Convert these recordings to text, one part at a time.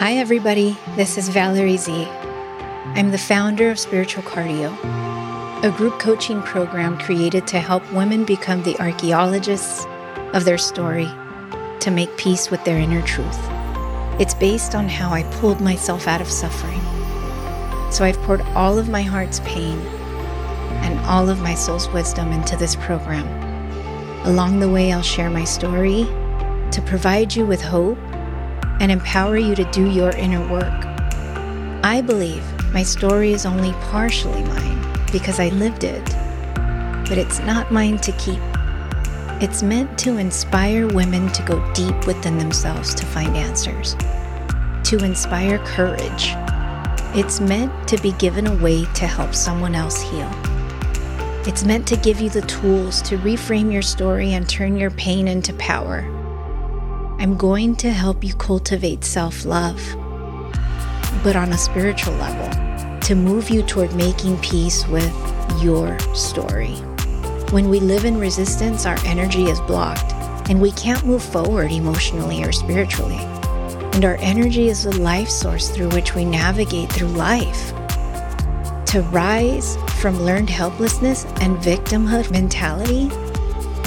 Hi, everybody. This is Valerie Z. I'm the founder of Spiritual Cardio, a group coaching program created to help women become the archaeologists of their story to make peace with their inner truth. It's based on how I pulled myself out of suffering. So I've poured all of my heart's pain and all of my soul's wisdom into this program. Along the way, I'll share my story to provide you with hope and empower you to do your inner work. I believe my story is only partially mine because I lived it, but it's not mine to keep. It's meant to inspire women to go deep within themselves to find answers, to inspire courage. It's meant to be given away to help someone else heal. It's meant to give you the tools to reframe your story and turn your pain into power. I'm going to help you cultivate self love, but on a spiritual level, to move you toward making peace with your story. When we live in resistance, our energy is blocked and we can't move forward emotionally or spiritually. And our energy is the life source through which we navigate through life. To rise from learned helplessness and victimhood mentality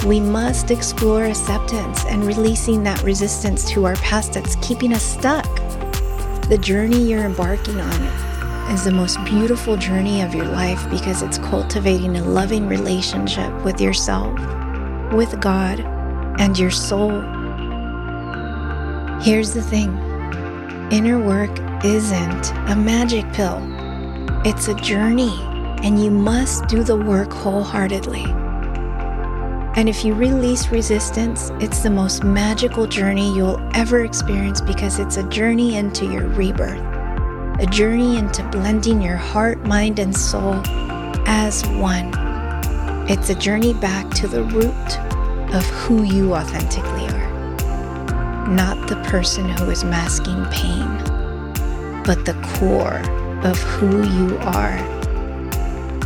we must explore acceptance and releasing that resistance to our past that's keeping us stuck. The journey you're embarking on is the most beautiful journey of your life because it's cultivating a loving relationship with yourself, with God, and your soul. Here's the thing inner work isn't a magic pill, it's a journey, and you must do the work wholeheartedly. And if you release resistance, it's the most magical journey you'll ever experience because it's a journey into your rebirth, a journey into blending your heart, mind, and soul as one. It's a journey back to the root of who you authentically are, not the person who is masking pain, but the core of who you are,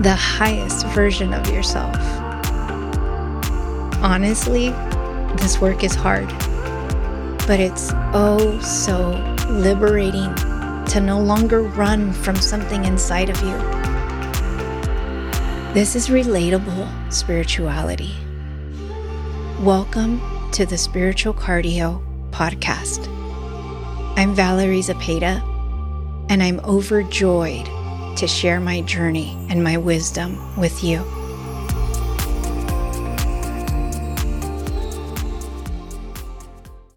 the highest version of yourself. Honestly, this work is hard, but it's oh so liberating to no longer run from something inside of you. This is relatable spirituality. Welcome to the Spiritual Cardio Podcast. I'm Valerie Zepeda, and I'm overjoyed to share my journey and my wisdom with you.